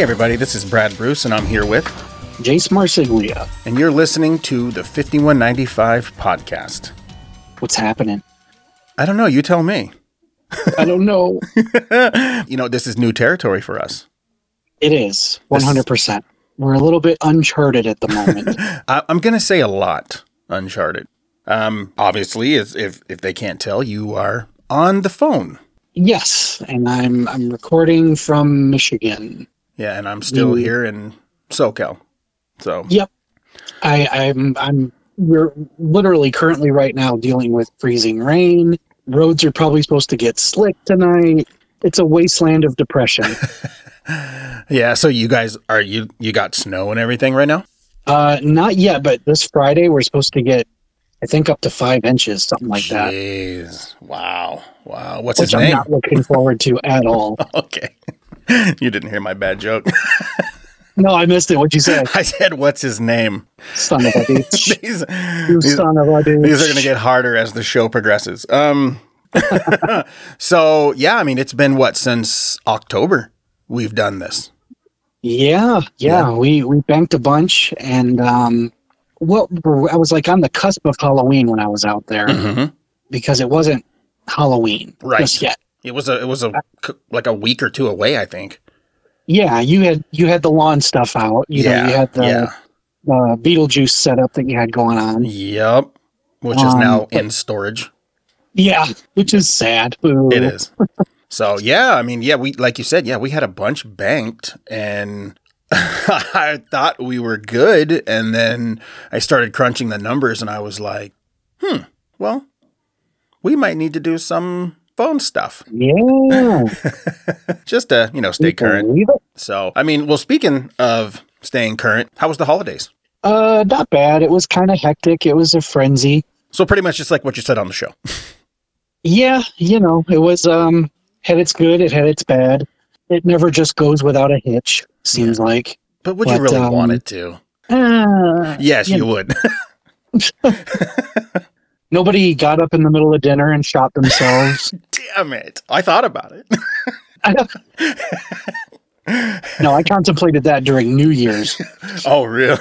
Hey, everybody, this is Brad Bruce, and I'm here with, Jace Marsiglia. and you're listening to the 5195 podcast. What's happening? I don't know, you tell me. I don't know. You know, this is new territory for us. It is 100%. We're a little bit uncharted at the moment. I, I'm going to say a lot Uncharted. Um, obviously, as if, if they can't tell, you are on the phone. yes, and I'm I'm recording from Michigan. Yeah, and I'm still Mm. here in SoCal. So, Yep. I I'm I'm we're literally currently right now dealing with freezing rain. Roads are probably supposed to get slick tonight. It's a wasteland of depression. yeah, so you guys are you you got snow and everything right now? uh not yet, but this Friday we're supposed to get I think up to 5 inches, something like that. Jeez. Wow. Wow. What's Which his I'm name? not looking forward to at all. Okay. you didn't hear my bad joke. No, I missed it. What'd you say? I said, "What's his name?" Son of a bitch. these, You these, son of a bitch. these are going to get harder as the show progresses. Um, so yeah, I mean, it's been what since October we've done this. Yeah, yeah, We we banked a bunch, and um, well, I was like on the cusp of Halloween when I was out there Mhm. because it wasn't Halloween Right. just yet. It was a it was a like a week or two away, I think. Yeah, you had you had the lawn stuff out. You yeah, know, you had the yeah, uh, Beetlejuice setup that you had going on. yep. Which is Um, now but- in storage. Yeah, which is sad. Ooh. It is. so yeah, I mean, yeah, we like you said, yeah, we had a bunch banked, and I thought we were good, and then I started crunching the numbers, and I was like, hmm, well, we might need to do some phone stuff Yeah, just to you know stay you current. So I mean, well, speaking of staying current, how was the holidays? Uh, not bad. It was kind of hectic. It was a frenzy. So pretty much just like what you said on the show. Yeah, you know, it was um had its good, it had its bad. It never just goes without a hitch, seems like. But would you really um, want it to? Uh, Yes, you you would. nobody got up in the middle of dinner and shot themselves. Damn it! I thought about it. no, I contemplated that during New Year's. oh, really?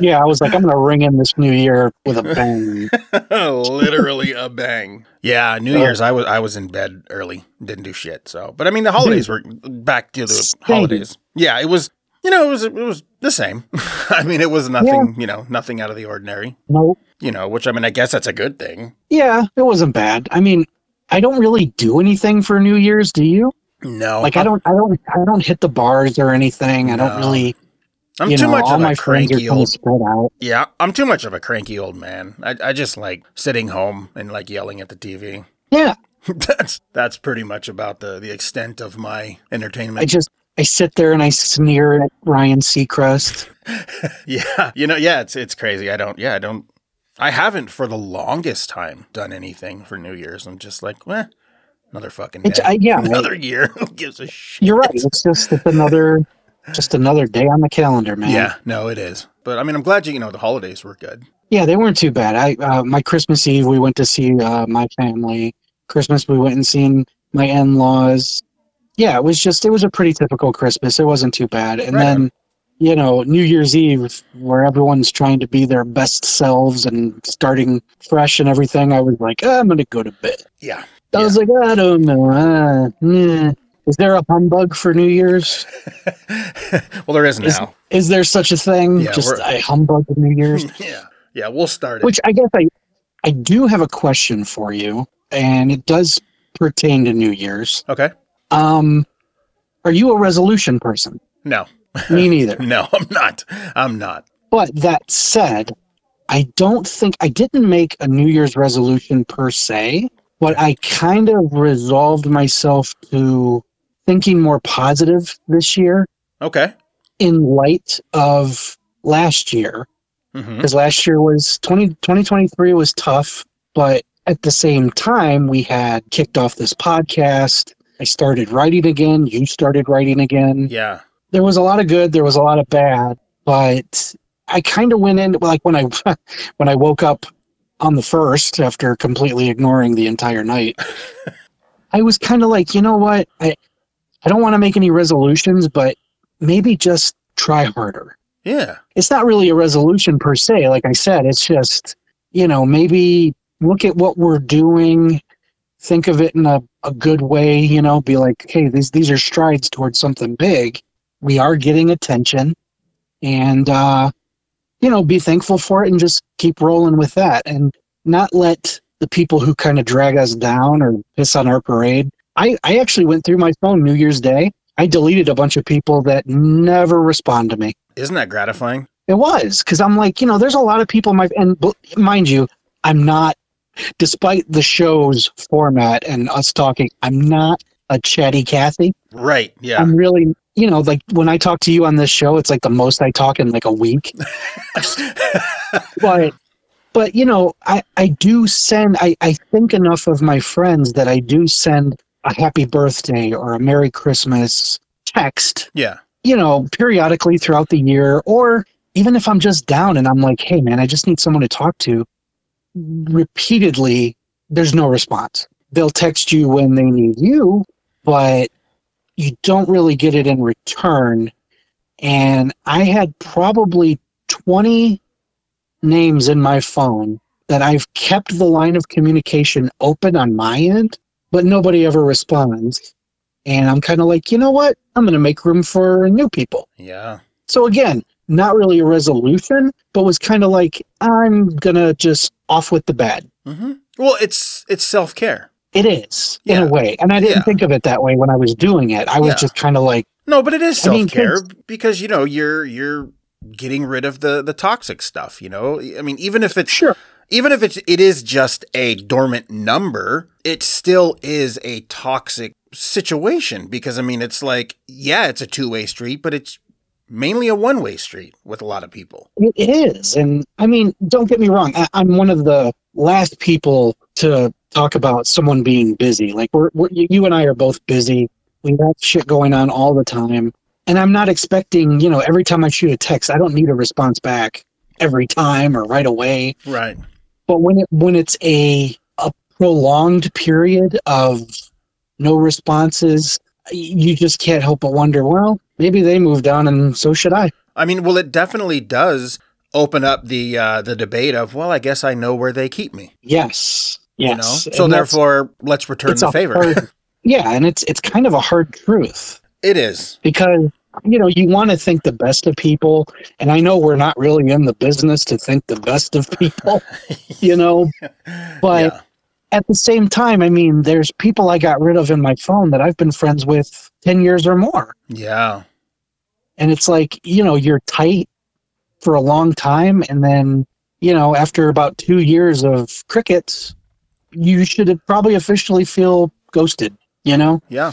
Yeah, I was like, I'm gonna ring in this new year with a bang. Literally a bang. Yeah, New. Year's I was I was in bed early, didn't do shit. So, but I mean the holidays were back to the Same. holidays. Yeah, it was. You know, it was it was the same. I mean, it was nothing. You know, nothing out of the ordinary. No, You know, which I mean, I guess that's a good thing. yeah, it wasn't bad. I mean, I don't really do anything for New Year's. Do you? No, Like, I don't, I don't, I don't hit the bars or anything. I don't really. I'm you too know, much of a cranky old. spread out. Yeah, I'm too much of a cranky old man. I I just like sitting home and like yelling at the TV. Yeah, that's that's pretty much about the the extent of my entertainment. I just I sit there and I sneer at Ryan Seacrest. Yeah, you know, yeah, it's it's crazy. I don't, yeah, I don't, I haven't for the longest time done anything for New Year's. I'm just like, eh, another fucking day, I, yeah, another year. Who gives a shit? you're right. It's just it's another just another day on the calendar, man. Yeah, no, it is. But I mean, I'm glad you, you know, the holidays were good. yeah, they weren't too bad. I uh, my Christmas Eve we went to see uh, my family. Christmas we went and seen my in laws. Yeah, it was just it was a pretty typical Christmas. It wasn't too bad. And Right then you know New Year's Eve where everyone's trying to be their best selves and starting fresh and everything. I was like, "Ah, I'm gonna go to bed. Yeah. I was like, I don't know. Uh, eh. Is there a humbug for New Year's? well, there is Is- now. Is there such a thing? Yeah, Just a humbug of New Year's? yeah, yeah, we'll start it. Which I guess I, I do have a question for you, and it does pertain to New Year's. okay. Um, are you a resolution person? No, Me neither. no, I'm not. I'm not. But that said, I don't think I didn't make a New Year's resolution per se, but I kind of resolved myself to thinking more positive this year Okay. in light of last year. because last year was 20, 2023 was tough but at the same time we had kicked off this podcast i started writing again you started writing again Yeah. there was a lot of good there was a lot of bad but i kind of went in like when i when i woke up on the first after completely ignoring the entire night i was kind of like you know what i i don't want to make any resolutions but maybe just try harder. Yeah. It's not really a resolution per se. Like I said, it's just, you know, maybe look at what we're doing, think of it in a, a good way, you know, be like, hey, these, these are strides towards something big. We are getting attention and, uh, you know, be thankful for it and just keep rolling with that and not let the people who kind of drag us down or piss on our parade. I, I actually went through my phone New Year's Day. I deleted a bunch of people that never respond to me. Isn't that gratifying? It was because I'm like, you know, there's a lot of people. My and b- mind you, I'm not, despite the show's format and us talking, I'm not a chatty Cathy. Right. Yeah. I'm really, you know, like when I talk to you on this show, it's like the most I talk in like a week. but but you know, I I do send. I I think enough of my friends that I do send a happy birthday or a Merry Christmas text yeah. you know, periodically throughout the year, or even if I'm just down and I'm like, hey, man, I just need someone to talk to, repeatedly, there's no response. They'll text you when they need you, but you don't really get it in return. And I had probably 20 names in my phone that I've kept the line of communication open on my end, but nobody ever responds. And I'm kind of like, you know what? I'm going to make room for new people. Yeah. So again, not really a resolution, but was kind of like, I'm to just off with the bad. hmm Well, it's it's self care. It is, in a way. And I didn't Yeah. think of it that way when I was doing it. I was Yeah. just kind of like, No, but it is self care because you know you're you're getting rid of the the toxic stuff. You know, I mean, even if it's sure. even if it's it is just a dormant number, it still is a toxic situation because I mean, it's like yeah, it's a two way street, but it's mainly a one way street with a lot of people. It is. And I mean, don't get me wrong. I, I'm one of the last people to talk about someone being busy. Like, we're, we're, you and I are both busy. We have shit going on all the time. And I'm not expecting, you know, every time I shoot a text, I don't need a response back every time or right away. Right. But when it when it's a a prolonged period of no responses, you just can't help but wonder, well, maybe they moved on and so should I. I mean, well, it definitely does open up the uh, the debate of well, I guess I know where they keep me. Yes. Yes. You know, so And therefore, let's return the favor. hard- yeah, and it's it's kind of a hard truth it is. because you know you want to think the best of people, and I know we're not really in the business to think the best of people, you know, but yeah. at the same time, I mean, there's people I got rid of in my phone that I've been friends with ten years or more, Yeah. and it's like you know you're tight for a long time, and then you know after about two years of crickets, you should probably officially feel ghosted, you know. Yeah.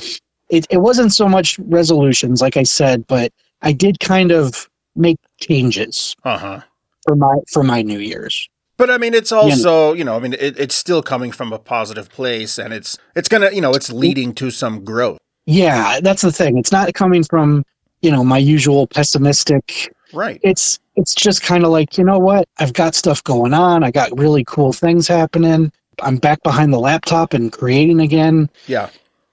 it, it wasn't so much resolutions like i said but i did kind of make changes Uh huh. for my for my new year's But I mean, it's also you know, I mean, it, it's still coming from a positive place, and it's it's gonna you know, it's leading to some growth. Yeah that's the thing it's not coming from you know my usual pessimistic Right. it's it's just kind of like you know what i've got stuff going on i got really cool things happening i'm back behind the laptop and creating again Yeah.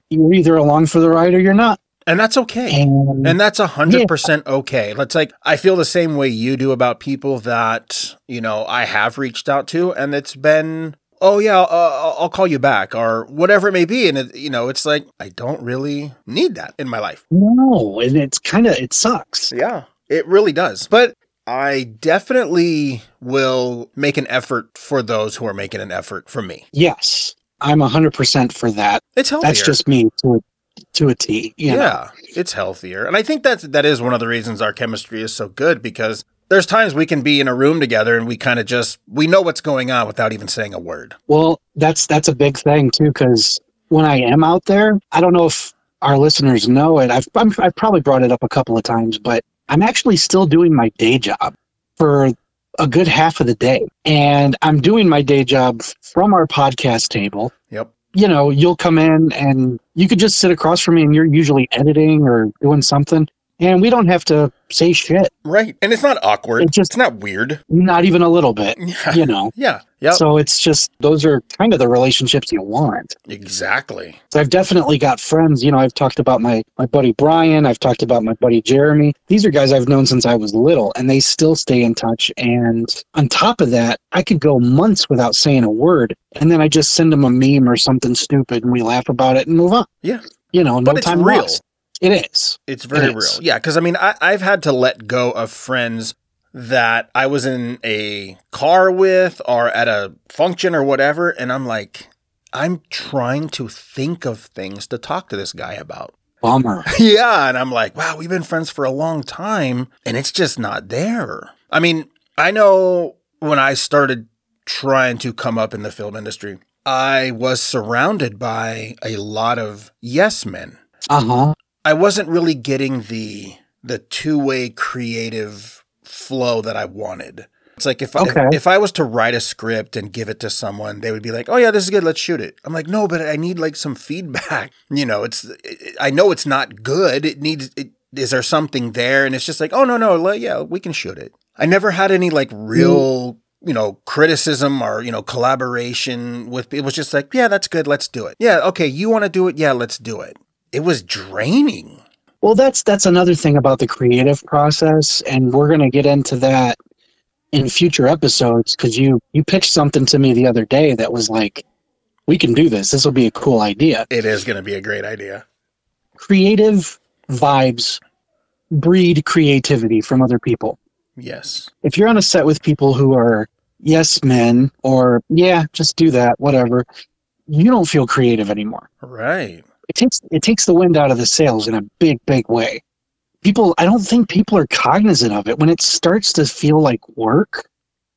you're either along for the ride or you're not And that's okay. and, And that's a hundred percent okay. Let's like I feel the same way you do about people that you know I have reached out to, and it's been oh yeah, uh, I'll- call you back or whatever it may be, and it, you know it's like I don't really need that in my life. no and it's kind of it sucks Yeah, it really does. But I definitely will make an effort for those who are making an effort for me. yes i'm 100% for that It's healthier. that's just me to a, to a T. You know? yeah, it's healthier. And I think that's that is one of the reasons our chemistry is so good because there's times we can be in a room together and we kind of just we know what's going on without even saying a word. Well, that's that's a big thing too, because when I am out there, I don't know if our listeners know it. I've I'm, I've probably brought it up a couple of times, but I'm actually still doing my day job for a good half of the day, and I'm doing my day job from our podcast table. Yep. You know, you'll come in and you could just sit across from me, and you're usually editing or doing something. And we don't have to say shit, Right. And it's not awkward. It's just- it's not weird. not even a little bit, Yeah. you know. Yeah. Yep. So it's just those are kind of the relationships you want. exactly. So I've definitely got friends. You know, I've talked about my my buddy Brian. I've talked about my buddy Jeremy. These are guys I've known since I was little, and they still stay in touch. And on top of that, I could go months without saying a word, and then I just send them a meme or something stupid, and we laugh about it and move on. Yeah. You know, no But it's time real. lost. It is. It's very It is. real. Yeah, because I mean, I, I've had to let go of friends that I was in a car with or at a function or whatever, and I'm like, I'm trying to think of things to talk to this guy about. Bummer. yeah, and I'm like, wow, we've been friends for a long time, and it's just not there. I mean, I know when I started trying to come up in the film industry, I was surrounded by a lot of yes men. Uh huh. I wasn't really getting the the two way creative flow that I wanted. It's like if, Okay. if if I was to write a script and give it to someone, they would be like, "Oh yeah, this is good. Let's shoot it." I'm like, "No, but I need like some feedback." You know, it's it, I know it's not good. It needs. It, is there something there? And it's just like, "Oh no, no, le- yeah, we can shoot it." I never had any like real. Mm. You know, criticism or, you know, collaboration with it was just like, yeah, that's good. Let's do it. Yeah. Okay. You want to do it? Yeah. Let's do it. It was draining. Well, that's that's another thing about the creative process, and we're going to get into that in future episodes because you you pitched something to me the other day that was like, we can do this. This will be a cool idea. It is going to be a great idea. Creative vibes breed creativity from other people. Yes. If you're on a set with people who are yes men or yeah, just do that, whatever, you don't feel creative anymore. Right. It takes it takes the wind out of the sails in a big big way people i don't think people are cognizant of it when it starts to feel like work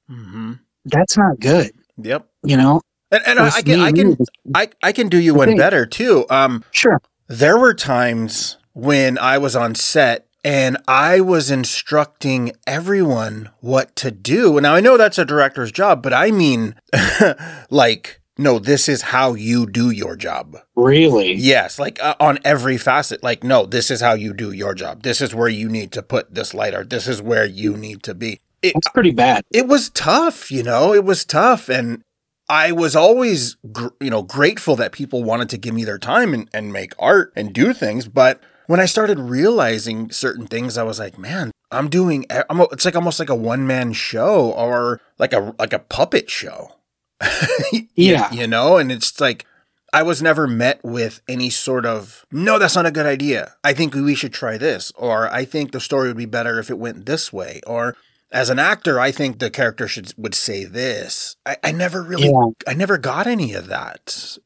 hmm that's not good Yep. you know And, and I, I can, I can, I, I can do you one thing. better too. Um, sure there were times when I was on set and I was instructing everyone what to do. Now I know that's a director's job, but I mean, like, no, this is how you do your job. really Yes, like uh, on every facet. Like, no, this is how you do your job. This is where you need to put this light, or this is where you need to be. It, that's pretty bad it was tough, you know, it was tough. And I was always, gr- you know, grateful that people wanted to give me their time and, and make art and do things. But when I started realizing certain things, I was like, man, I'm doing, I'm, a- it's like almost like a one man show or like a, like a puppet show. Yeah. You know, and it's like, I was never met with any sort of, no, that's not a good idea. I think we should try this. Or I think the story would be better if it went this way. Or as an actor, I think the character should would say this. I, I never really, Yeah. I never got any of that.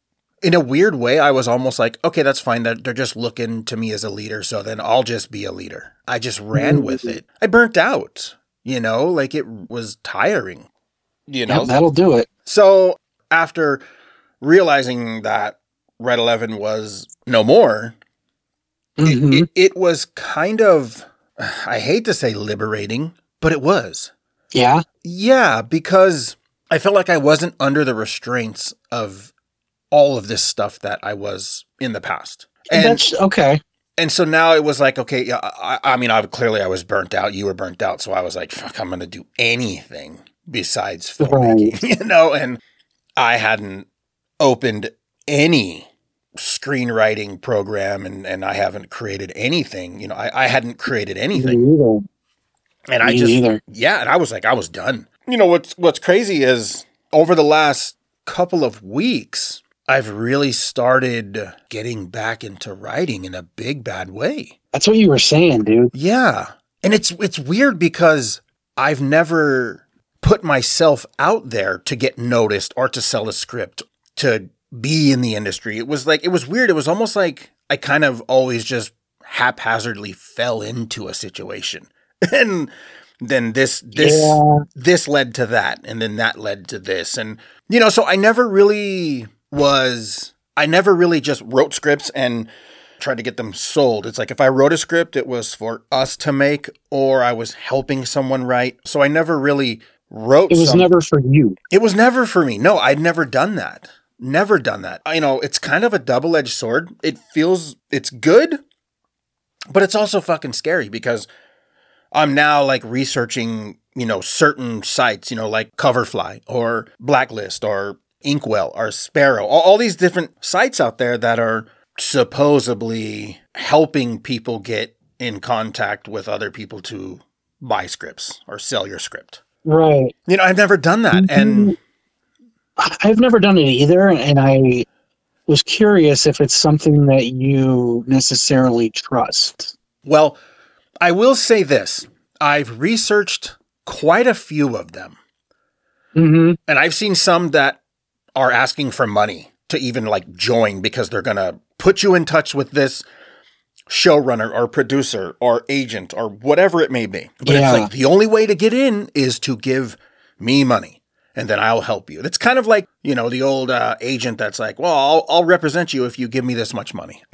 In a weird way, I was almost like, okay, that's fine. That they're just looking to me as a leader, so then I'll just be a leader. I just ran with mm-hmm. it. I burnt out. You know, like it was tiring. You know, Yep, that'll do it so after realizing that Red Eleven was no more, Mhm. it, it, it was kind of, I hate to say liberating, but it was. yeah Yeah, because I felt like I wasn't under the restraints of all of this stuff that I was in the past. And that's okay and so now it was like, okay, yeah, I, I mean, I clearly I was burnt out. You were burnt out, so I was like, fuck, I'm gonna do anything besides filmmaking, you know. And I hadn't opened any screenwriting program, and and I haven't created anything. You know, I, I hadn't created anything, Me and I just neither. yeah, and I was like, I was done. You know what's what's crazy is over the last couple of weeks, I've really started getting back into writing in a big bad way. that's what you were saying dude Yeah. And it's it's weird because I've never put myself out there to get noticed or to sell a script, to be in the industry. It was like it was weird. It was almost like I kind of always just haphazardly fell into a situation. And then this this yeah this led to that and then that led to this and you know so i never really was i never really just wrote scripts and tried to get them sold it's like if i wrote a script it was for us to make or i was helping someone write so i never really wrote it was never for you. It was never for me. No i'd never done that. Never done that. You know it's kind of a double-edged sword. It feels it's good But it's also fucking scary because I'm now like researching, you know, certain sites, you know, like Coverfly or Blacklist or Inkwell or Sparrow, all, all these different sites out there that are supposedly helping people get in contact with other people to buy scripts or sell your script. Right. You know, I've never done that. And I've never done it either, and I was curious if it's something that you necessarily trust. well, I will say this I've researched quite a few of them, hmm and I've seen some that are asking for money to even like join because they're going to put you in touch with this showrunner or producer or agent or whatever it may be. But Yeah. it's like the only way to get in is to give me money and then I'll help you. It's kind of like, you know, the old uh, agent that's like, well, I'll, I'll represent you if you give me this much money.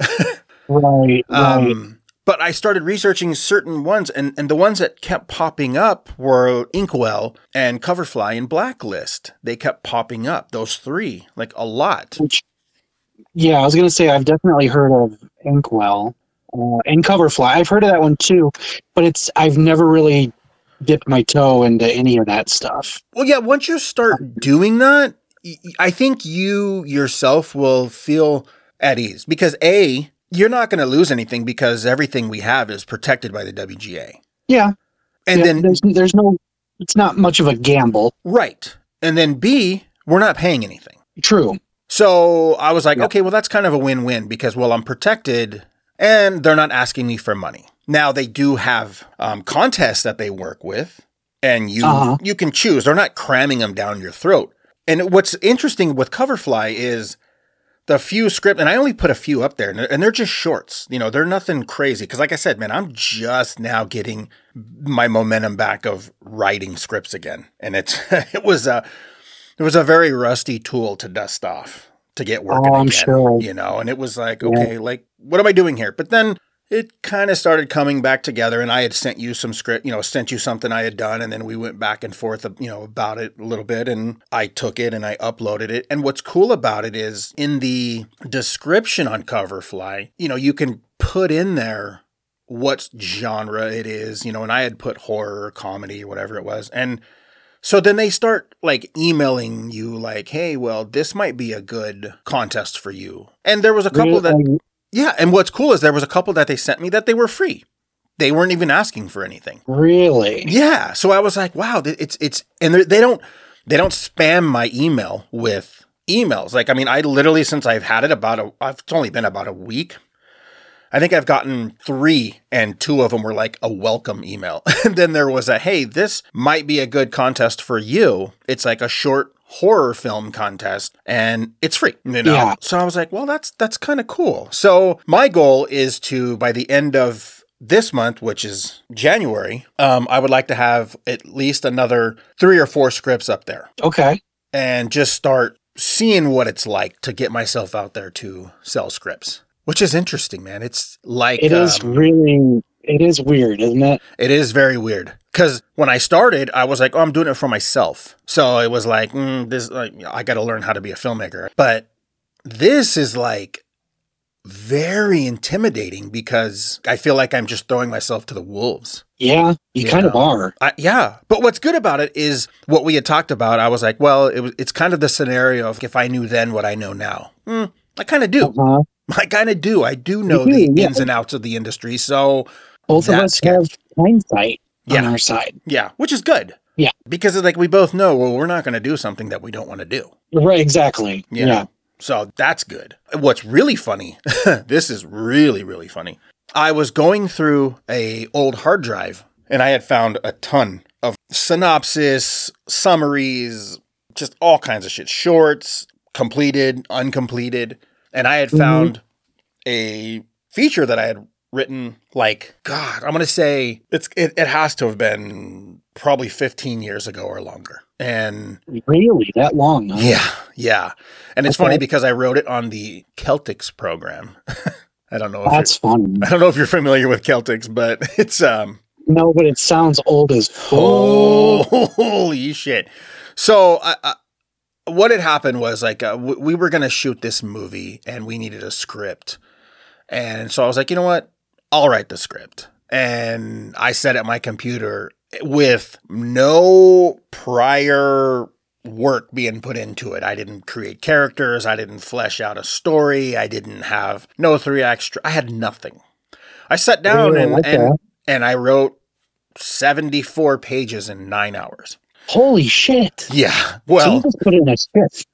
Right. Right. Um, but I started researching certain ones, and, and the ones that kept popping up were Inkwell and Coverfly and Blacklist. They kept popping up, those three, like a lot. Which, yeah, I was gonna say I've definitely heard of Inkwell uh, and Coverfly. I've heard of that one too, but it's I've never really dipped my toe into any of that stuff. Well, yeah, once you start doing that, I think you yourself will feel at ease because A, you're not going to lose anything because everything we have is protected by the WGA. Yeah, And yeah, then, there's there's no, it's not much of a gamble. right. And then B, we're not paying anything. True. So I was like, Yeah. okay, well, that's kind of a win win because, well, I'm protected and they're not asking me for money. Now, they do have um, contests that they work with, and you, Uh-huh. you can choose. They're not cramming them down your throat. And what's interesting with Coverfly is the few script, and I only put a few up there, and they're, and they're just shorts. You know, they're nothing crazy. Because, like I said, man, I'm just now getting my momentum back of writing scripts again, and it's it was a it was a very rusty tool to dust off to get working Oh, I'm again. sure. You know, and it was like, Yeah. okay, like what am I doing here? But then it kind of started coming back together, and I had sent you some script, you know, sent you something I had done, and then we went back and forth, uh, you know, about it a little bit, and I took it and I uploaded it. And what's cool about it is in the description on Coverfly, you know, you can put in there what genre it is, you know, and I had put horror, comedy, whatever it was. And so then they start like emailing you like, "Hey, well, this might be a good contest for you." And there was a couple that yeah, and what's cool is there was a couple that they sent me that they were free. They weren't even asking for anything. really. Yeah, so I was like, wow, it's it's and they don't they don't spam my email with emails. Like, I mean, I literally since I've had it about a I've it's only been about a week. I think I've gotten three, and two of them were like a welcome email. and then there was a, hey, this might be a good contest for you. It's like a short horror film contest and it's free. You know? Yeah. So I was like, well, that's that's kind of cool. So my goal is to by the end of this month, which is January, um, I would like to have at least another three or four scripts up there Okay. and just start seeing what it's like to get myself out there to sell scripts. Which is interesting, man. It's like It is um, really. It is weird, isn't it? it is very weird because when I started, I was like, "Oh, I'm doing it for myself." So it was like, mm, "This, like, I got to learn how to be a filmmaker." But this is like very intimidating because I feel like I'm just throwing myself to the wolves. Yeah, you You kind of are. I, yeah, but what's good about it is what we had talked about. I was like, well, it was, it's kind of the scenario of if I knew then what I know now. Mm, I kind of do. Uh-huh. I kind of do. I do know do, the mm-hmm, yeah. ins and outs of the industry. So Both of us have hindsight on our side. yeah, which is good. Yeah. because it's like we both know. Well, we're not going to do something that we don't want to do. Right, exactly. You Yeah. So that's good. What's really funny, this is really, really funny. I was going through a old hard drive and I had found a ton of synopsis, summaries, just all kinds of shit. Shorts, completed, uncompleted. And I had Mhm. found a feature that I had written like, God, I'm gonna say it's it, it has to have been probably 15 years ago or longer. And Really, that long? Huh? yeah, yeah. And it's Okay. funny because I wrote it on the Celtx program. I don't know if That's funny. you're, I don't know if you're familiar with Celtx, but it's um No, but it sounds old as fuck. holy shit. So I, I, what had happened was like uh, w- we were going to shoot this movie and we needed a script. And so I was like, you know what? I'll write the script. And I sat at my computer with no prior work being put into it. I didn't create characters. I didn't flesh out a story. I didn't have no three extra. I had nothing. I sat down Yeah, and, like and, and I wrote 74 pages in nine hours. Holy shit! Yeah. Well, just put in a script.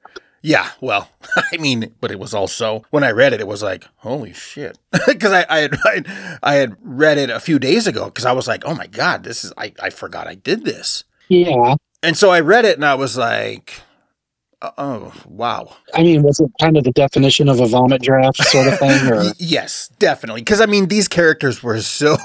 yeah. Well, I mean, but it was also, when I read it, it was like, holy shit. Because I, I, had, I, I had read it a few days ago because I was like, oh my God, this is, I, I forgot I did this. Yeah. And so I read it and I was like, oh, wow. I mean, was it kind of the definition of a vomit draft sort of thing, or yes, definitely. Because I mean, these characters were so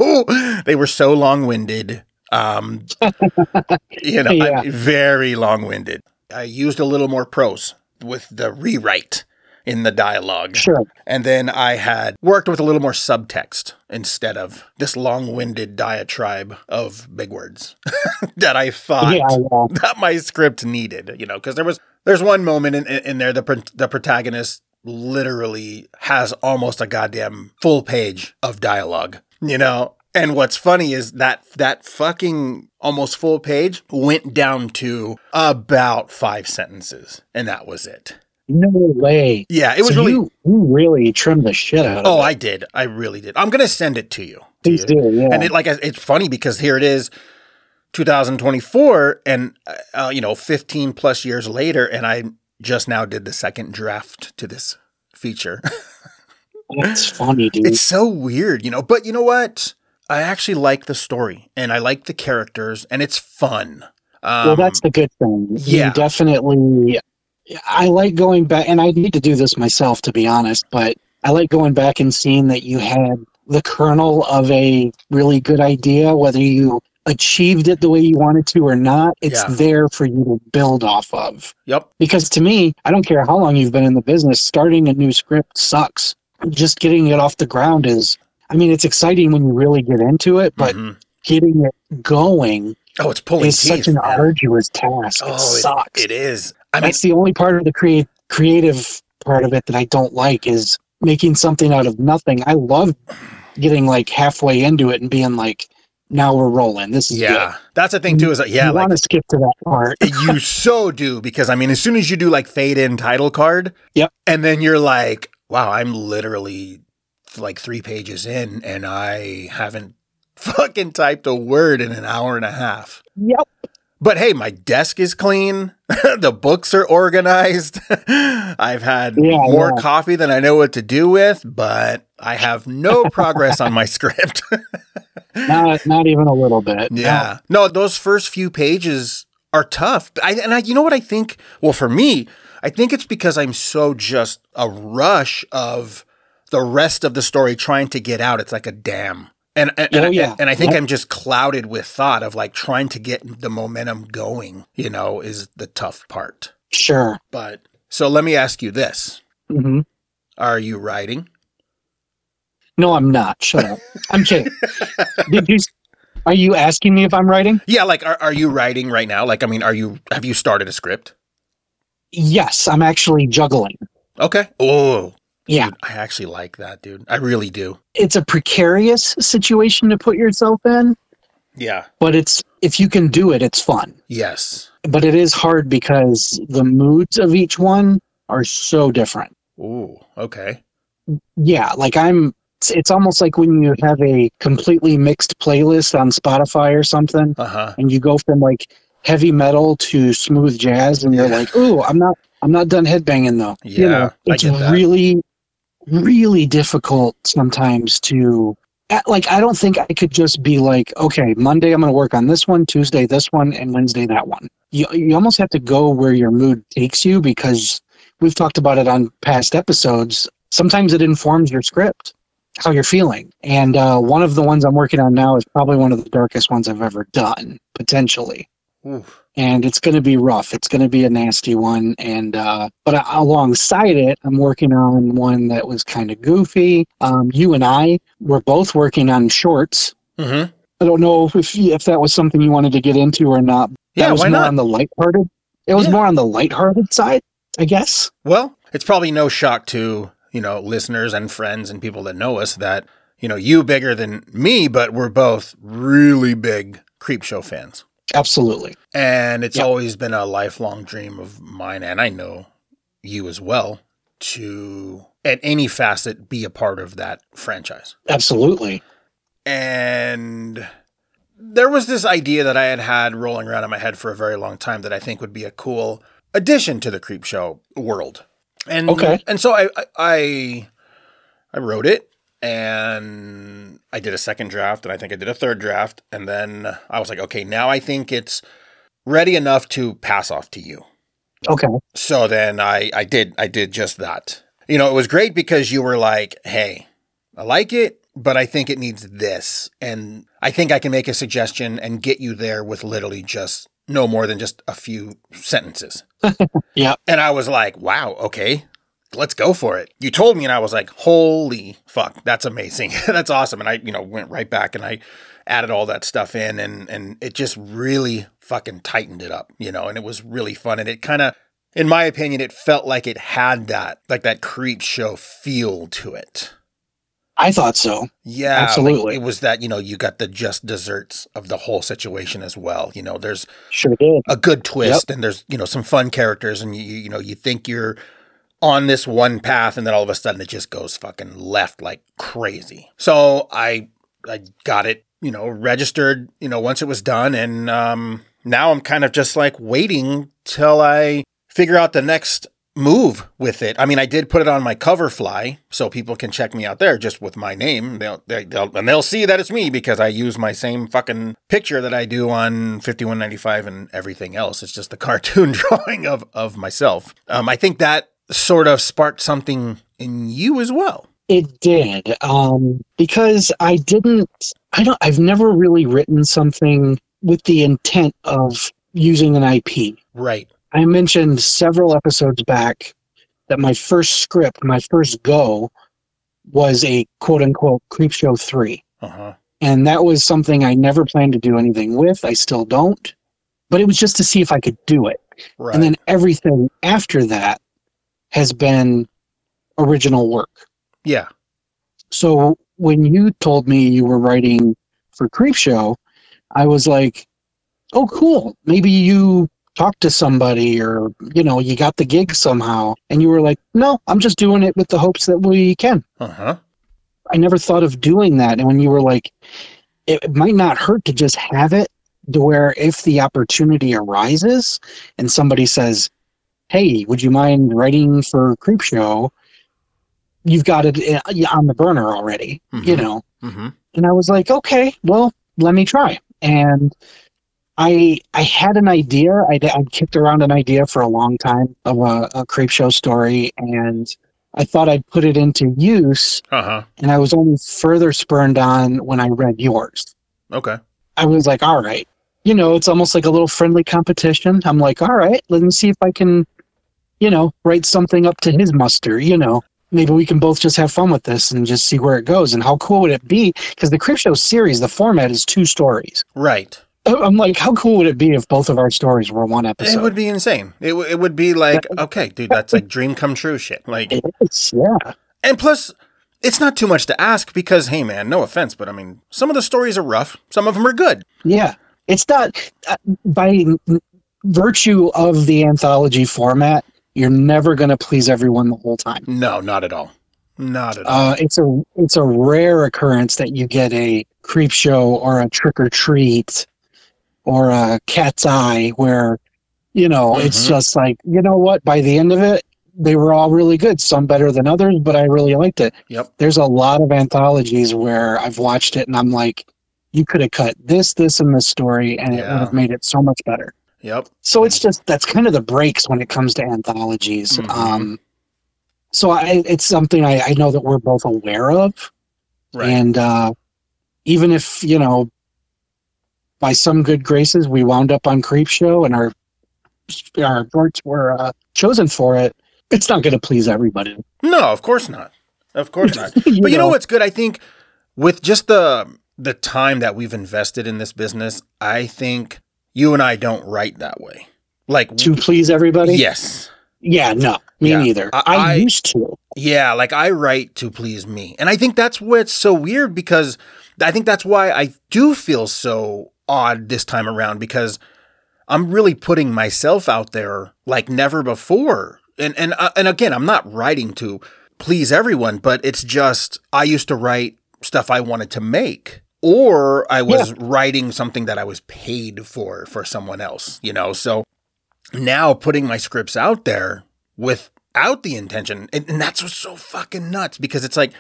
they were so long winded. Um, you know, Yeah. Very long winded. I used a little more prose with the rewrite in the dialogue, sure? and then I had worked with a little more subtext instead of this long winded diatribe of big words that I thought Yeah, yeah. that my script needed, you know, because there was there's one moment in, in there the the protagonist literally has almost a goddamn full page of dialogue, you know. And what's funny is that that fucking almost full page went down to about five sentences, and that was it. No way. Yeah, it was So really. you, you really trimmed the shit out of oh, it. I did. I really did. I'm gonna send it to you. Please you. do. Yeah. And it like it's funny because here it is, 2024, and uh, you know, 15 plus years later, and I just now did the second draft to this feature. That's funny, dude. it's so weird, you know. But you know what? I actually like the story, and I like the characters, and it's fun. Um, well, that's the good thing. yeah. You definitely. I like going back, and I need to do this myself, to be honest. But I like going back and seeing that you had the kernel of a really good idea, whether you achieved it the way you wanted to or not. It's Yeah. there for you to build off of. Yep. Because to me, I don't care how long you've been in the business, starting a new script sucks. Just getting it off the ground is, I mean, it's exciting when you really get into it, but Mhm. getting it going oh, it's pulling is teeth. such an man. arduous task. Oh, it sucks. It, it is. I mean, That's the only part of the create, creative part of it that I don't like is making something out of nothing. I love getting like halfway into it and being like, now we're rolling. This is yeah, that's the thing too. Is that yeah, you like want to skip to that part. you so do because I mean, as soon as you do like fade in title card, Yep. and then you're like, wow, I'm literally like three pages in, and I haven't fucking typed a word in an hour and a half. Yep. But hey, my desk is clean. the books are organized. I've had Yeah, more yeah. coffee than I know what to do with, but I have no progress on my script. Not, not even a little bit. Yeah. No, those first few pages are tough. I, and I, you know what I think? Well, for me, I think it's because I'm so just a rush of the rest of the story trying to get out. It's like a dam. And, and, Oh, and, yeah. and I think Yep. I'm just clouded with thought of like trying to get the momentum going, you know, is the tough part. Sure. But so let me ask you this hmm Are you writing? No, I'm not. Shut up. I'm kidding. Did you? Are you asking me if I'm writing? Yeah. Like, are, are you writing right now? Like, I mean, are you, have you started a script? Yes, I'm actually juggling. Okay. Oh, Yeah, Dude, I actually like that, dude. I really do. it's a precarious situation to put yourself in, Yeah. but it's if you can do it, it's fun. Yes. But it is hard because the moods of each one are so different. Ooh. Okay. Yeah, like I'm. It's, it's almost like when you have a completely mixed playlist on Spotify or something, Uh huh. and you go from like heavy metal to smooth jazz, and you're like, "Ooh, I'm not, I'm not done headbanging though." you Yeah, know, I it's get that. really, really difficult sometimes to. uh, Like, I don't think I could just be like, okay, Monday I'm going to work on this one, Tuesday this one, and Wednesday that one. You you almost have to go where your mood takes you because we've talked about it on past episodes. Sometimes it informs your script, how you're feeling. And uh, one of the ones I'm working on now is probably one of the darkest ones I've ever done, potentially Ooh. And it's going to be rough. It's going to be a nasty one, and uh, but alongside it, I'm working on one that was kind of goofy. Um, you and I were both working on shorts. Mm-hmm. I don't know if if that was something you wanted to get into or not. That Yeah. was Why more not? on the lighthearted. It was Yeah. more on the lighthearted side, I guess. Well, it's probably no shock to you know listeners and friends and people that know us that you know, you bigger than me, but we're both really big Creepshow fans. Absolutely. And it's Yep. always been a lifelong dream of mine, and I know you as well, to at any facet be a part of that franchise. Absolutely. And there was this idea that I had had rolling around in my head for a very long time that I think would be a cool addition to the Creepshow world. And Okay. and so I I- I I wrote it and I did a second draft and I think I did a third draft and then I was like, okay, now I think it's ready enough to pass off to you. Okay. So then I I did I did just that. You know, it was great because you were like, "Hey, I like it, but I think it needs this." And I think I can make a suggestion and get you there with literally just no more than just a few sentences. Yeah. And I was like, "Wow, okay. Let's go for it." You told me and I was like, "Holy fuck, that's amazing. that's awesome." And I, you know, went right back and I added all that stuff in and and it just really fucking tightened it up, you know, and it was really fun and it kind of in my opinion it felt like it had that like that Creepshow feel to it. I thought so. Yeah, like, Absolutely. it was that, you know, you got the just desserts of the whole situation as well. You know, there's Sure a good twist and there's, you know, some fun characters and you you know, you think you're on this one path and then all of a sudden it just goes fucking left like crazy. So I I got it, you know, registered, you know, once it was done and um now I'm kind of just like waiting till I figure out the next move with it. I mean, I did put it on my Coverfly so people can check me out there just with my name. They'll, they, they'll and they'll see that it's me because I use my same fucking picture that I do on 5195 and everything else. It's just the cartoon drawing of of myself. Um, I think that sort of sparked something in you as well. It did. Um, because I didn't I don't I've never really written something with the intent of using an IP. Right. I mentioned several episodes back that my first script, my first go, was a quote unquote Creepshow three. Uh-huh. And that was something I never planned to do anything with. I still don't. But it was just to see if I could do it. Right. And then everything after that has been original work. yeah. So when you told me you were writing for Creepshow, I was like, "Oh, cool. Maybe you talked to somebody, or you know, you got the gig somehow." And you were like, "No, I'm just doing it with the hopes that we can." Uh-huh. I never thought of doing that. And when you were like, "It, it might not hurt to just have it to where if the opportunity arises and somebody says." Hey, would you mind writing for Creepshow? You've got it uh, on the burner already, you Mhm. know. Mm-hmm. and I was like, okay, well, let me try. And I I had an idea. I'd, I'd kicked around an idea for a long time of a, a Creepshow story, and I thought I'd put it into use. Uh-huh. And I was only further spurned on when I read yours. Okay. I was like, all right, you know, it's almost like a little friendly competition. I'm like, all right, let me see if I can, you know, write something up to his muster. You know, maybe we can both just have fun with this and just see where it goes. And how cool would it be? Because the Creepshow series, the format is two stories. Right. I'm like, how cool would it be if both of our stories were one episode? It would be insane. It, w- it would be like, okay, dude, that's like dream come true shit. Like, It is, yeah. and plus, it's not too much to ask because, hey, man, no offense, but I mean, some of the stories are rough. Some of them are good. Yeah. It's not, uh, by virtue of the anthology format, you're never going to please everyone the whole time. No, not at all. Not at all. Uh, it's a it's a rare occurrence that you get a Creepshow or a trick or treat or a cat's eye where you know it's Mhm. just like you know what by the end of it they were all really good some better than others but i really liked it Yep. there's a lot of anthologies where i've watched it and i'm like you could have cut this this and this story and it would have made it so much better Yep. so it's just that's kind of the breaks when it comes to anthologies. Mhm. Um, so I, it's something I, I know that we're both aware of, Right. and uh, even if you know, by some good graces, we wound up on Creepshow and our our shorts were uh, chosen for it. It's not going to please everybody. no, of course not. Of course not. But you know what's good? I think with just the the time that we've invested in this business, I think you and I don't write that way. Like to please everybody? yes. Yeah, no, Me Yeah. neither. I- I, I- used to. Yeah, like I write to please me. And I think that's what's so weird because I think that's why I do feel so odd this time around because I'm really putting myself out there like never before. And and uh, and again, I'm not writing to please everyone, but it's just I used to write stuff I wanted to make or I was writing something that I was paid for for someone else, you know. So now putting my scripts out there without the intention, and, and that's what's so fucking nuts because it's like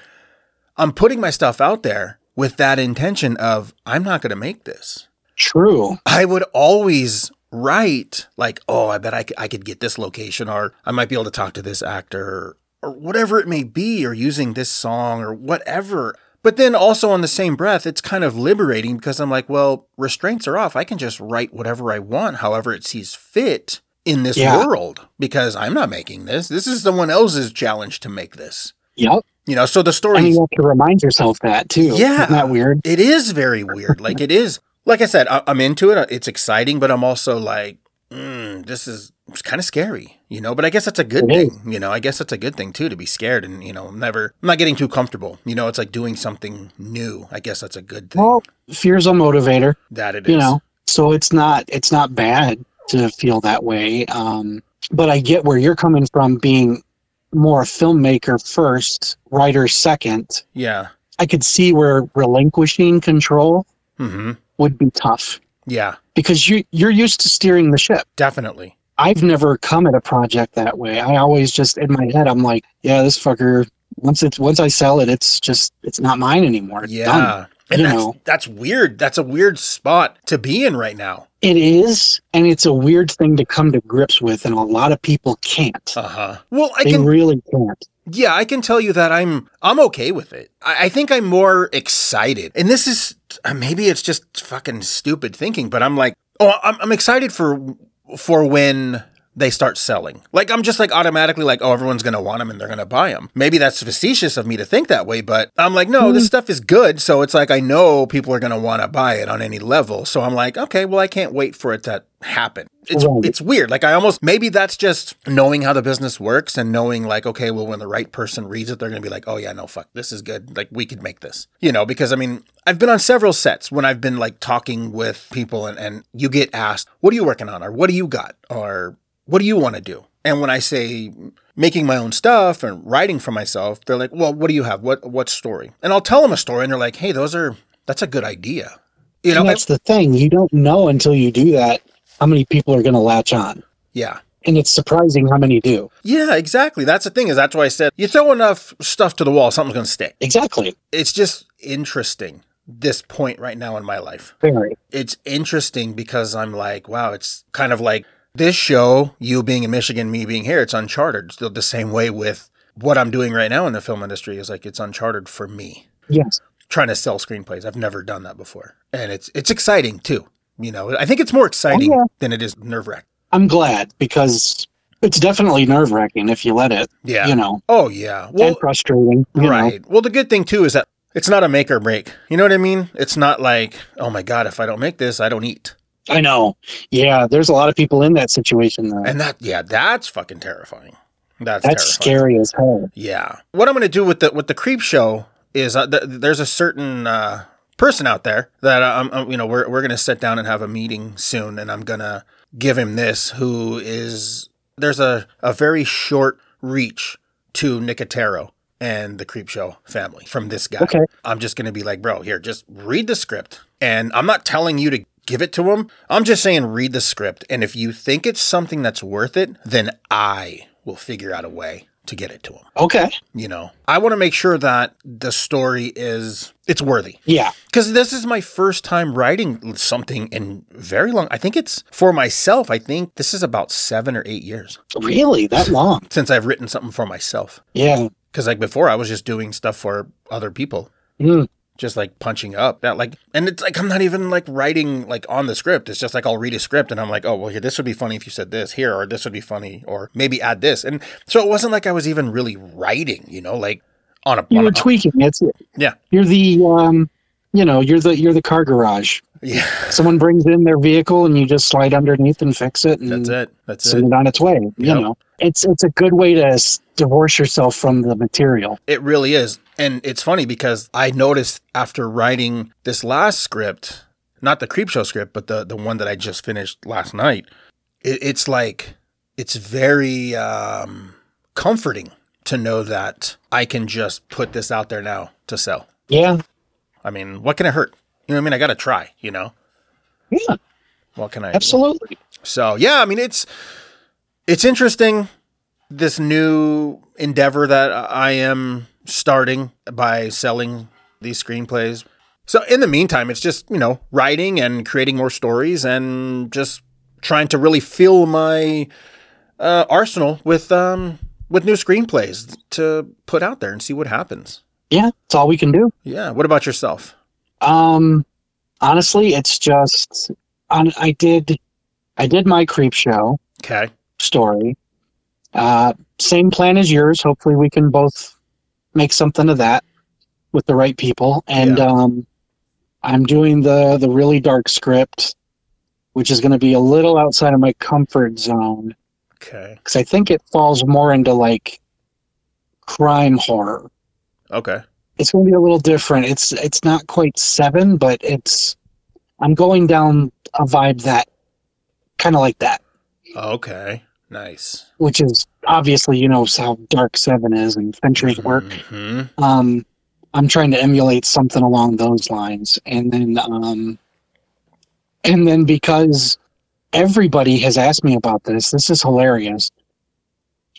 I'm putting my stuff out there with that intention of I'm not going to make this. True. I would always write like, oh, I bet I could get this location, or I might be able to talk to this actor, or whatever it may be, or using this song, or whatever. But then also on the same breath, it's kind of liberating because I'm like, well, restraints are off. I can just write whatever I want, however it sees fit in this Yeah. world because I'm not making this. This is someone else's challenge to make this. Yep. You know, so the story. And you have to remind yourself that too. Yeah. Isn't that weird? it is very weird. Like it is, like I said, I, I'm into it. It's exciting, but I'm also like, mm, this is it's kind of scary, you know. But I guess that's a good It thing, you know. I guess that's a good thing too to be scared and you know, never. I'm not getting too comfortable, you know. It's like doing something new. I guess that's a good thing. Well, fear's a motivator, that it is, you know. So it's not it's not bad to feel that way. Um, but I get where you're coming from being more a filmmaker first, writer second. Yeah. I could see where relinquishing control Hmm. would be tough Yeah. because you you're used to steering the ship. Definitely. I've never come at a project that way. I always just in my head I'm like, yeah, this fucker once it's once I sell it, it's just it's not mine anymore. It's Yeah. done. And You that's know. that's weird. That's a weird spot to be in right now. It is, and it's a weird thing to come to grips with, and a lot of people can't. Uh huh. Well, I they can really can't. Yeah, I can tell you that I'm I'm okay with it. I, I think I'm more excited, and this is uh, maybe it's just fucking stupid thinking, but I'm like, oh, I'm, I'm excited for for when they start selling. Like I'm just like automatically like, oh, everyone's gonna want them and they're gonna buy them. Maybe that's facetious of me to think that way, but I'm like, no, this hmm. stuff is good, so it's like I know people are gonna want to buy it on any level. So I'm like, okay, well, I can't wait for it to happen. It's Right. it's weird. Like I almost maybe that's just knowing how the business works and knowing like, okay, well, when the right person reads it, they're gonna be like, oh yeah, no, fuck, this is good. Like we could make this, you know? Because I mean, I've been on several sets when I've been like talking with people and and you get asked, what are you working on, or what do you got, or what do you want to do? And when I say making my own stuff and writing for myself, they're like, well, what do you have? What what story? And I'll tell them a story, and they're like, hey, those are that's a good idea. You know, and that's the thing. You don't know until you do that how many people are going to latch on. yeah. And it's surprising how many do. Yeah, exactly. That's the thing is that's why I said you throw enough stuff to the wall, something's going to stick. Exactly. It's just interesting this point right now in my life. Very. It's interesting because I'm like, wow, it's kind of like this show, you being in Michigan, me being here, it's uncharted. Still the same way with what I'm doing right now in the film industry is like it's uncharted for me. Yes. Trying to sell screenplays. I've never done that before. And it's it's exciting too. You know, I think it's more exciting oh, yeah. than it is nerve wracking. I'm glad because it's definitely nerve wracking if you let it, Yeah. you know, Oh yeah. Well, and frustrating. You Know. right. Well, the good thing too is that it's not a make or break. You know what I mean? It's not like, oh my god, if I don't make this, I don't eat. I know. Yeah, there's a lot of people in that situation though. And that, yeah, that's fucking terrifying. That's, That's terrifying. scary as hell. Yeah. What I'm going to do with the with the Creepshow is uh, th- there's a certain uh, person out there that I'm, I'm you know we're we're going to sit down and have a meeting soon, and I'm going to give him this. Who is there's a a very short reach to Nicotero and the Creepshow family from this guy. Okay. I'm just going to be like, bro, here, just read the script. And I'm not telling you to give it to them. I'm just saying, read the script. And if you think it's something that's worth it, then I will figure out a way to get it to them. Okay. You know, I want to make sure that the story is, it's worthy. Yeah. Because this is my first time writing something in very long. I think it's for myself. I think this is about seven or eight years Really? That long? since I've written something for myself. Yeah. Because like before, I was just doing stuff for other people. Mm. Just like punching up that like and it's like i'm not even like writing like on the script it's just like i'll read a script and i'm like oh well here this would be funny if you said this here or this would be funny or maybe add this and so it wasn't like i was even really writing you know like on a, You on were a tweaking. It's Yeah. You're the um, you know, you're the you're the car garage. Yeah, Someone brings in their vehicle and you just slide underneath and fix it and that's it. That's send it. it on its way. You know, it's it's a good way to divorce yourself from the material. It really is. And it's funny because I noticed after writing this last script, not the Creepshow script, but the the one that I just finished last night, it, it's like it's very um, comforting to know that I can just put this out there now to sell. Yeah, I mean, what can it hurt? You know what I mean? I got to try, you know? yeah, What can I absolutely. So yeah, I mean it's it's interesting this new endeavor that I am starting by selling these screenplays. So in the meantime, it's just you know writing and creating more stories and just trying to really fill my uh, arsenal with um with new screenplays to put out there and see what happens. Yeah, it's all we can do. Yeah. What about yourself? Um, honestly, it's just on. I did, I did my Creepshow Okay. story. Uh, same plan as yours. Hopefully, we can both make something of that with the right people. And Yeah. um, I'm doing the the really dark script, which is going to be a little outside of my comfort zone Okay. because I think it falls more into like crime horror. Okay. It's going to be a little different. It's it's not quite seven, but it's I'm going down a vibe that kind of like that, Okay. Nice. which is obviously you know how dark seven is and Fincher's work. hmm Um, I'm trying to emulate something along those lines, and then um, and then because everybody has asked me about this, this is hilarious.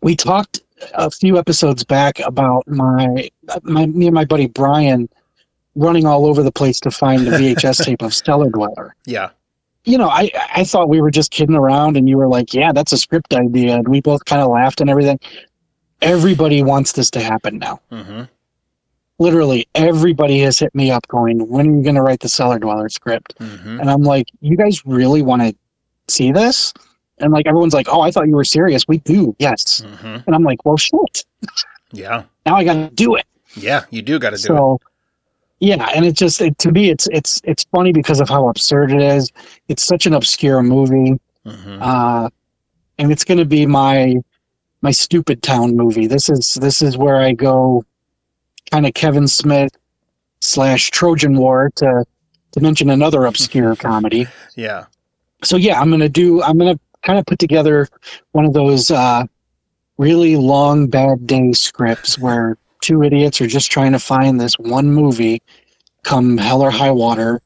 We talked a few episodes back about my my me and my buddy Brian running all over the place to find the VHS tape of Cellar Dweller. Yeah. You know, I I thought we were just kidding around, and you were like, "Yeah, that's a script idea," and we both kind of laughed and everything. Everybody wants this to happen now hmm literally everybody has hit me up going, when are you going to write the cellar dweller script? hmm And I'm like, you guys really want to see this? And like, everyone's like, oh, I thought you were serious. We do. Yes. hmm And I'm like, well, shit. Yeah. Now I got to do it. Yeah. You do got to do it. So yeah. And it just, it, to me, it's, it's, it's funny because of how absurd it is. It's such an obscure movie. hmm Uh, and it's going to be my, my stupid town movie. This is, this is where I go kind of Kevin Smith slash Trojan War to, to mention another obscure comedy. Yeah. So yeah, I'm gonna do. I'm gonna kind of put together one of those uh, really long bad day scripts where two idiots are just trying to find this one movie, come hell or high water,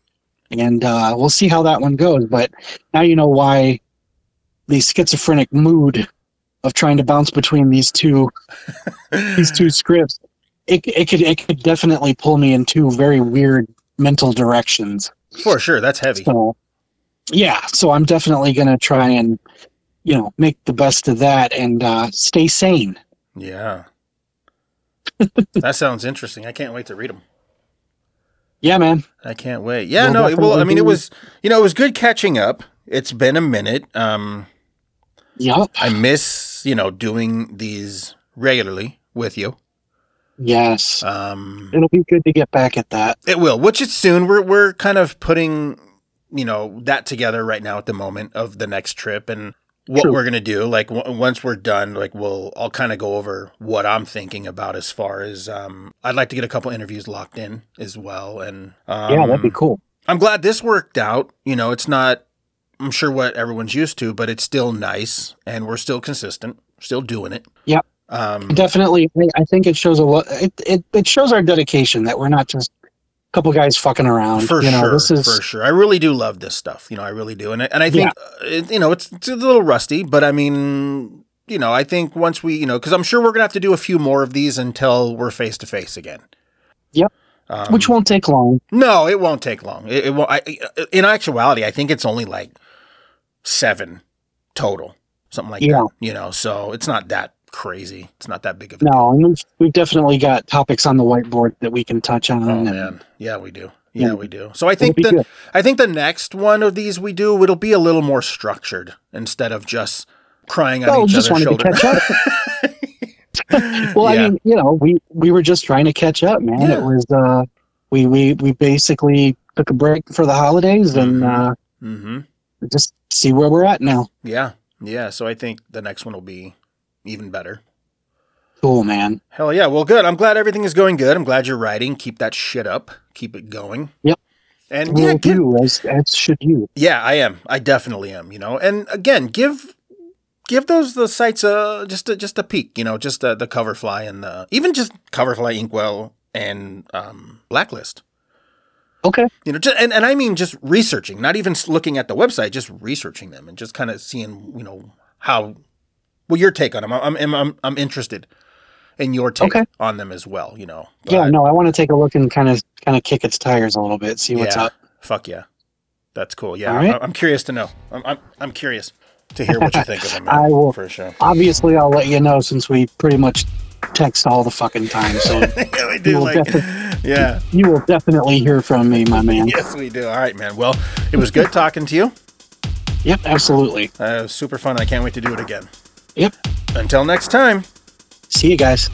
and uh, we'll see how that one goes. But now you know why the schizophrenic mood of trying to bounce between these two these two scripts. It, it could it could definitely pull me in two very weird mental directions. For sure. That's heavy. So, yeah, so I'm definitely going to try and, you know, make the best of that and uh, stay sane. Yeah. that sounds interesting. I can't wait to read them. Yeah, man. I can't wait. Yeah, We'll no, it- well, I mean, it was, you know, it was good catching up. It's been a minute. Um, Yup. I miss, you know, doing these regularly with you. Yes. Um, It'll be good to get back at that. it will, which is soon. We're we're kind of putting, you know, that together right now at the moment of the next trip and what True. we're gonna do. Like w- once we're done, like we'll I'll kind of go over what I'm thinking about as far as um, I'd like to get a couple interviews locked in as well. And um, yeah, that'd be cool. I'm glad this worked out. You know, it's not, I'm sure what everyone's used to, but it's still nice and we're still consistent, still doing it. Yep. Um, Definitely. I- think it shows a lot. It, it, it shows our dedication that we're not just couple guys fucking around. for you know, sure. this is for sure. I really do love this stuff. You know, I really do. And I, and I think, uh, it, you know, it's, it's a little rusty, but I mean, you know, I think once we, you know, because I'm sure we're going to have to do a few more of these until we're face to face again. Yep. Um, which won't take long. No, it won't take long. It, it won't. I, in actuality, I think it's only like seven total, something like Yeah. that. You know, so it's not that crazy. It's not that big of a No, and we've, we've definitely got topics on the whiteboard that we can touch on. Oh man, yeah, we do. Yeah, Yeah. we do. So I think the good. I think the next one of these we do, it'll be a little more structured instead of just crying on Well, each just other's shoulder. to catch up. Well, Yeah. I mean, you know, we we were just trying to catch up, man. Yeah. It was uh, we we we basically took a break for the holidays and uh, Mm-hmm. just see where we're at now. Yeah. Yeah. So I think the next one will be even better. Cool, man. Hell yeah. Well, good. I'm glad everything is going good. I'm glad you're writing. Keep that shit up. Keep it going. Yep. And yeah, give, do as, as should you. yeah, I am. I definitely am. You know. And again, give give those the sites a just a just a peek. You know, just the the Coverfly and the even just Coverfly, Inkwell, and um, Blacklist. Okay. You know, just, and and I mean just researching, not even looking at the website, just researching them and just kind of seeing, you know, how well your take on them. I'm I'm I'm, I'm interested in your take Okay. on them as well. You know. yeah, no, I want to take a look and kind of kind of kick its tires a little bit, see what's yeah, up. Fuck yeah, that's cool. Yeah, right. I- I'm curious to know. I'm I'm, I'm curious to hear what you think of them. Man, I will- for sure. Obviously, I'll let you know since we pretty much text all the fucking time. So yeah, we do like. defi- Yeah. you will definitely hear from me, my man. Yes, we do. All right, man. Well, it was good talking to you. Yep, absolutely. Uh, super fun. I can't wait to do it again. Yep. Until next time. See you guys.